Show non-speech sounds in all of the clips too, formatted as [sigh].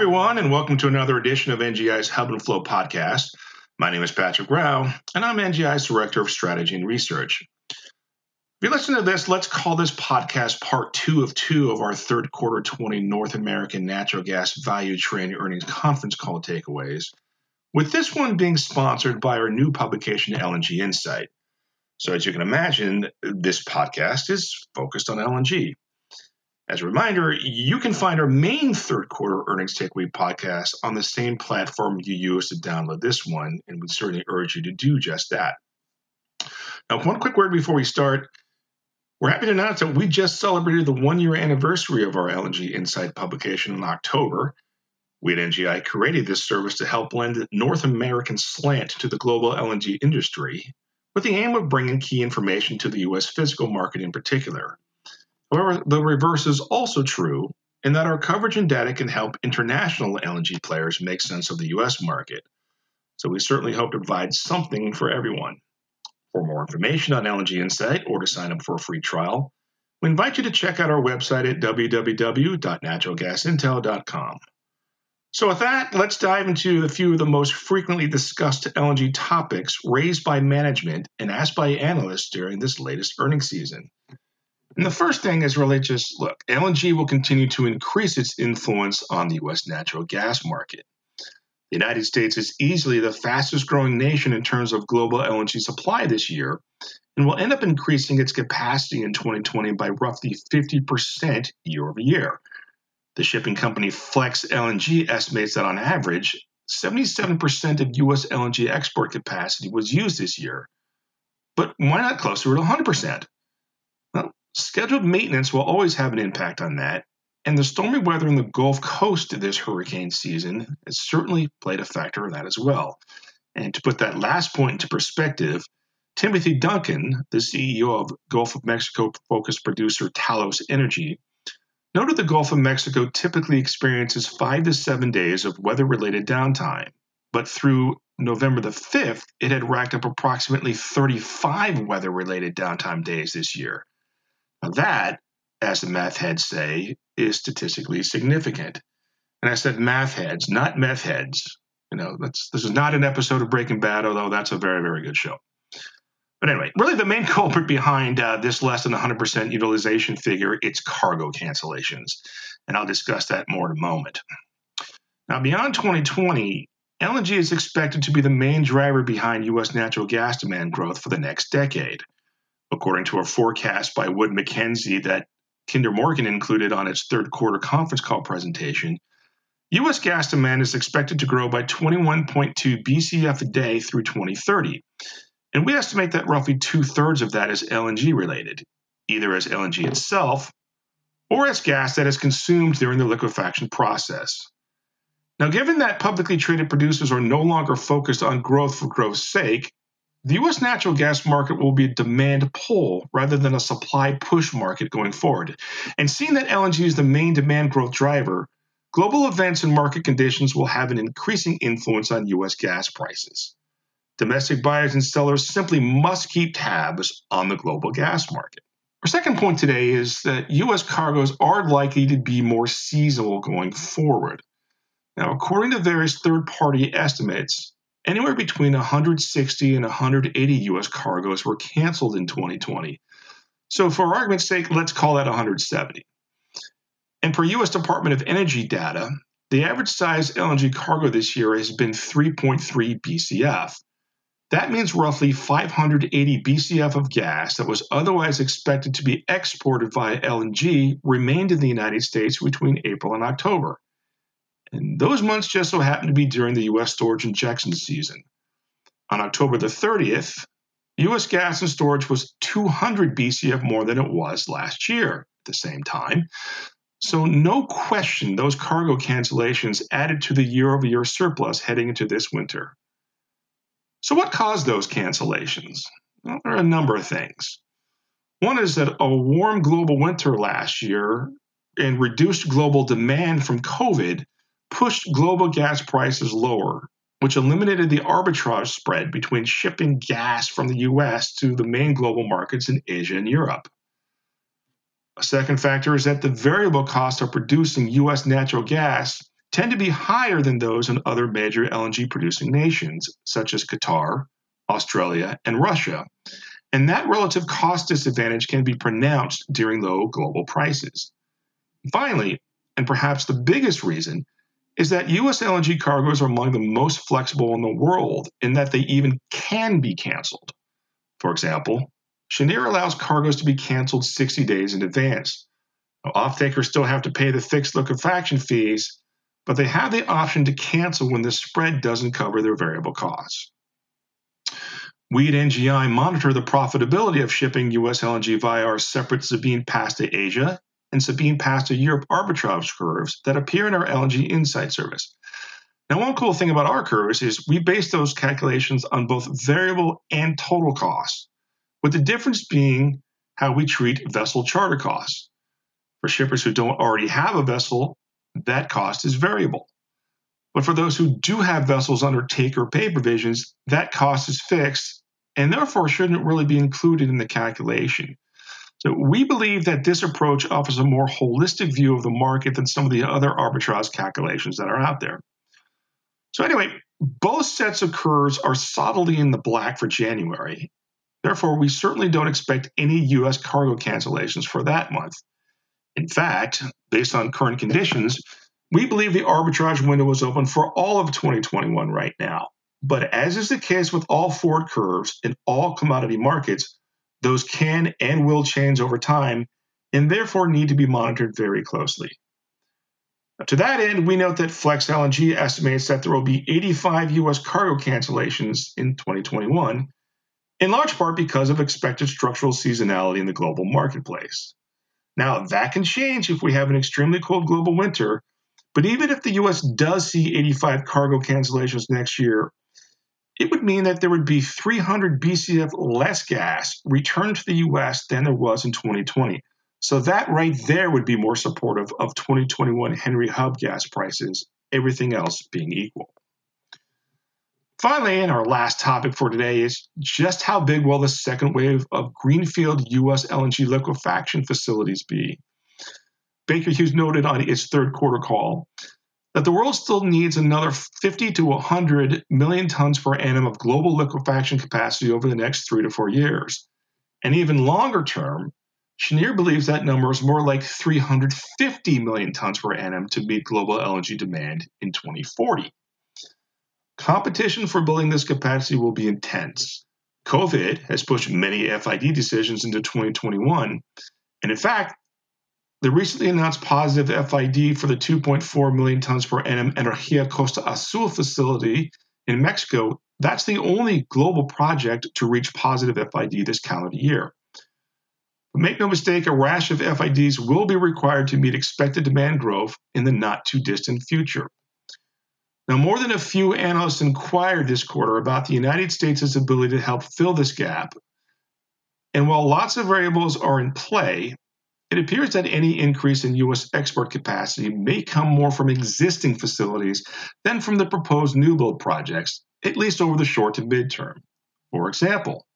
everyone, and welcome to another edition of NGI's Hub and Flow podcast. My name is Patrick Rau, and I'm NGI's Director of Strategy and Research. If you listen to this, let's call this podcast part two of two of our third quarter 20 North American natural gas value train earnings conference call takeaways, with this one being sponsored by our new publication, LNG Insight. So, as you can imagine, this podcast is focused on LNG. As a reminder, you can find our main third quarter earnings takeaway podcast on the same platform you use to download this one, and we certainly urge you to do just that. Now, one quick word before we start. We're happy to announce that we just celebrated the one year anniversary of our LNG Insight publication in October. We at NGI created this service to help lend North American slant to the global LNG industry with the aim of bringing key information to the U.S. physical market in particular. However, the reverse is also true in that our coverage and data can help international LNG players make sense of the US market. So we certainly hope to provide something for everyone. For more information on LNG Insight or to sign up for a free trial, we invite you to check out our website at www.naturalgasintel.com. So, with that, let's dive into a few of the most frequently discussed LNG topics raised by management and asked by analysts during this latest earnings season. And the first thing is really just look, LNG will continue to increase its influence on the U.S. natural gas market. The United States is easily the fastest growing nation in terms of global LNG supply this year and will end up increasing its capacity in 2020 by roughly 50% year over year. The shipping company Flex LNG estimates that on average, 77% of U.S. LNG export capacity was used this year. But why not closer to 100%? Scheduled maintenance will always have an impact on that, and the stormy weather in the Gulf Coast this hurricane season has certainly played a factor in that as well. And to put that last point into perspective, Timothy Duncan, the CEO of Gulf of Mexico focused producer Talos Energy, noted the Gulf of Mexico typically experiences five to seven days of weather related downtime. But through November the 5th, it had racked up approximately 35 weather related downtime days this year. That, as the math heads say, is statistically significant. And I said math heads, not meth heads. You know, this is not an episode of Breaking Bad, although that's a very, very good show. But anyway, really the main [laughs] culprit behind uh, this less than 100% utilization figure, it's cargo cancellations. And I'll discuss that more in a moment. Now, beyond 2020, LNG is expected to be the main driver behind U.S. natural gas demand growth for the next decade according to a forecast by Wood Mackenzie that Kinder Morgan included on its third quarter conference call presentation, U.S. gas demand is expected to grow by 21.2 BCF a day through 2030. And we estimate that roughly two thirds of that is LNG related, either as LNG itself or as gas that is consumed during the liquefaction process. Now, given that publicly traded producers are no longer focused on growth for growth's sake, the U.S. natural gas market will be a demand pull rather than a supply push market going forward. And seeing that LNG is the main demand growth driver, global events and market conditions will have an increasing influence on U.S. gas prices. Domestic buyers and sellers simply must keep tabs on the global gas market. Our second point today is that U.S. cargoes are likely to be more seasonal going forward. Now, according to various third party estimates, Anywhere between 160 and 180 US cargoes were canceled in 2020. So, for argument's sake, let's call that 170. And per US Department of Energy data, the average size LNG cargo this year has been 3.3 BCF. That means roughly 580 BCF of gas that was otherwise expected to be exported via LNG remained in the United States between April and October. And those months just so happened to be during the U.S. storage injection season. On October the 30th, U.S. gas and storage was 200 BCF more than it was last year at the same time. So, no question, those cargo cancellations added to the year over year surplus heading into this winter. So, what caused those cancellations? Well, there are a number of things. One is that a warm global winter last year and reduced global demand from COVID pushed global gas prices lower, which eliminated the arbitrage spread between shipping gas from the US to the main global markets in Asia and Europe. A second factor is that the variable costs of producing US natural gas tend to be higher than those in other major LNG producing nations, such as Qatar, Australia, and Russia. And that relative cost disadvantage can be pronounced during low global prices. Finally, and perhaps the biggest reason, is that US LNG cargoes are among the most flexible in the world in that they even can be canceled. For example, Cheniere allows cargoes to be canceled 60 days in advance. Now, off-takers still have to pay the fixed liquefaction fees, but they have the option to cancel when the spread doesn't cover their variable costs. We at NGI monitor the profitability of shipping US LNG via our separate Sabine Pass to Asia and Sabine Pass to Europe arbitrage curves that appear in our LNG Insight service. Now, one cool thing about our curves is we base those calculations on both variable and total costs, with the difference being how we treat vessel charter costs. For shippers who don't already have a vessel, that cost is variable. But for those who do have vessels under take or pay provisions, that cost is fixed and therefore shouldn't really be included in the calculation. So we believe that this approach offers a more holistic view of the market than some of the other arbitrage calculations that are out there. So anyway, both sets of curves are solidly in the black for January. Therefore, we certainly don't expect any US cargo cancellations for that month. In fact, based on current conditions, we believe the arbitrage window is open for all of 2021 right now. But as is the case with all forward curves in all commodity markets, those can and will change over time and therefore need to be monitored very closely. To that end, we note that Flex LNG estimates that there will be 85 U.S. cargo cancellations in 2021, in large part because of expected structural seasonality in the global marketplace. Now, that can change if we have an extremely cold global winter, but even if the US does see 85 cargo cancellations next year, it would mean that there would be 300 BCF less gas returned to the US than there was in 2020. So that right there would be more supportive of 2021 Henry Hub gas prices, everything else being equal. Finally, and our last topic for today is just how big will the second wave of greenfield U.S. LNG liquefaction facilities be? Baker Hughes noted on its third quarter call that the world still needs another 50 to 100 million tons per annum of global liquefaction capacity over the next three to four years. And even longer term, Cheniere believes that number is more like 350 million tons per annum to meet global LNG demand in 2040. Competition for building this capacity will be intense. COVID has pushed many FID decisions into 2021. And in fact, the recently announced positive FID for the 2.4 million tons per annum Energia Costa Azul facility in Mexico, that's the only global project to reach positive FID this calendar year. But make no mistake, a rash of FIDs will be required to meet expected demand growth in the not too distant future. Now, more than a few analysts inquired this quarter about the United States' ability to help fill this gap. And while lots of variables are in play, it appears that any increase in U.S. export capacity may come more from existing facilities than from the proposed new build projects, at least over the short to midterm. For example,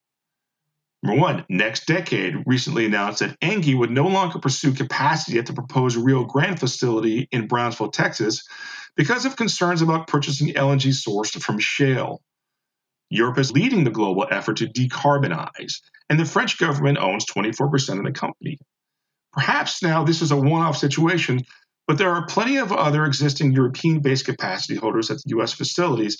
Number one, NextDecade recently announced that Engie would no longer pursue capacity at the proposed Rio Grande facility in Brownsville, Texas, because of concerns about purchasing LNG sourced from shale. Europe is leading the global effort to decarbonize, and the French government owns 24% of the company. Perhaps now this is a one off situation, but there are plenty of other existing European based capacity holders at the US facilities.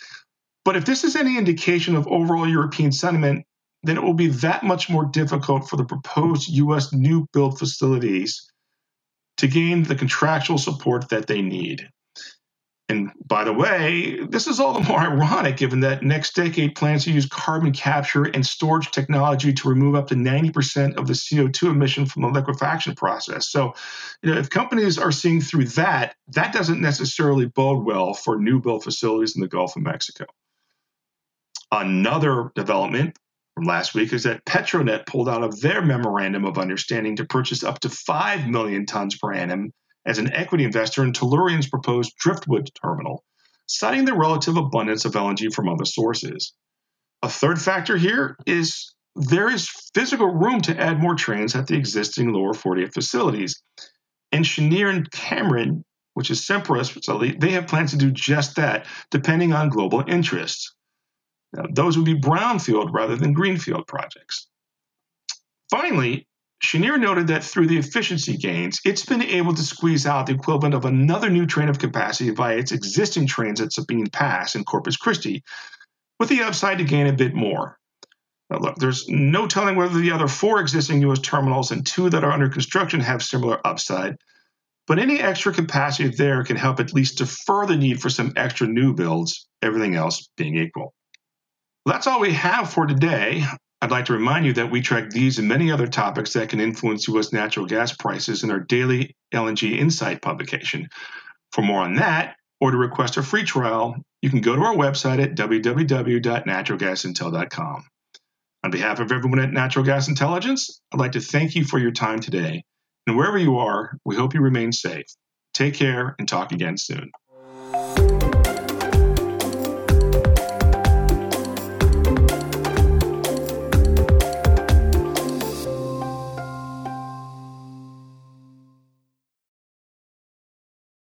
But if this is any indication of overall European sentiment, then it will be that much more difficult for the proposed US new build facilities to gain the contractual support that they need. And by the way, this is all the more ironic given that NextDecade plans to use carbon capture and storage technology to remove up to 90% of the CO2 emission from the liquefaction process. So, you know, if companies are seeing through that, that doesn't necessarily bode well for new build facilities in the Gulf of Mexico. Another development from last week is that Petronet pulled out of their memorandum of understanding to purchase up to 5 million tons per annum as an equity investor in Tellurian's proposed Driftwood terminal, citing the relative abundance of LNG from other sources. A third factor here is there is physical room to add more trains at the existing lower 48 facilities. And Cheniere and Cameron which is Sempra's facility, they have plans to do just that, depending on global interests. Now, those would be brownfield rather than greenfield projects. Finally, Cheniere noted that through the efficiency gains, it's been able to squeeze out the equivalent of another new train of capacity via its existing trains at Sabine Pass in Corpus Christi, with the upside to gain a bit more. Now, look, there's no telling whether the other four existing U.S. terminals and two that are under construction have similar upside, but any extra capacity there can help at least defer the need for some extra new builds, everything else being equal. That's all we have for today. I'd like to remind you that we track these and many other topics that can influence U.S. natural gas prices in our daily LNG Insight publication. For more on that, or to request a free trial, you can go to our website at www.naturalgasintel.com. On behalf of everyone at Natural Gas Intelligence, I'd like to thank you for your time today. And wherever you are, we hope you remain safe. Take care and talk again soon.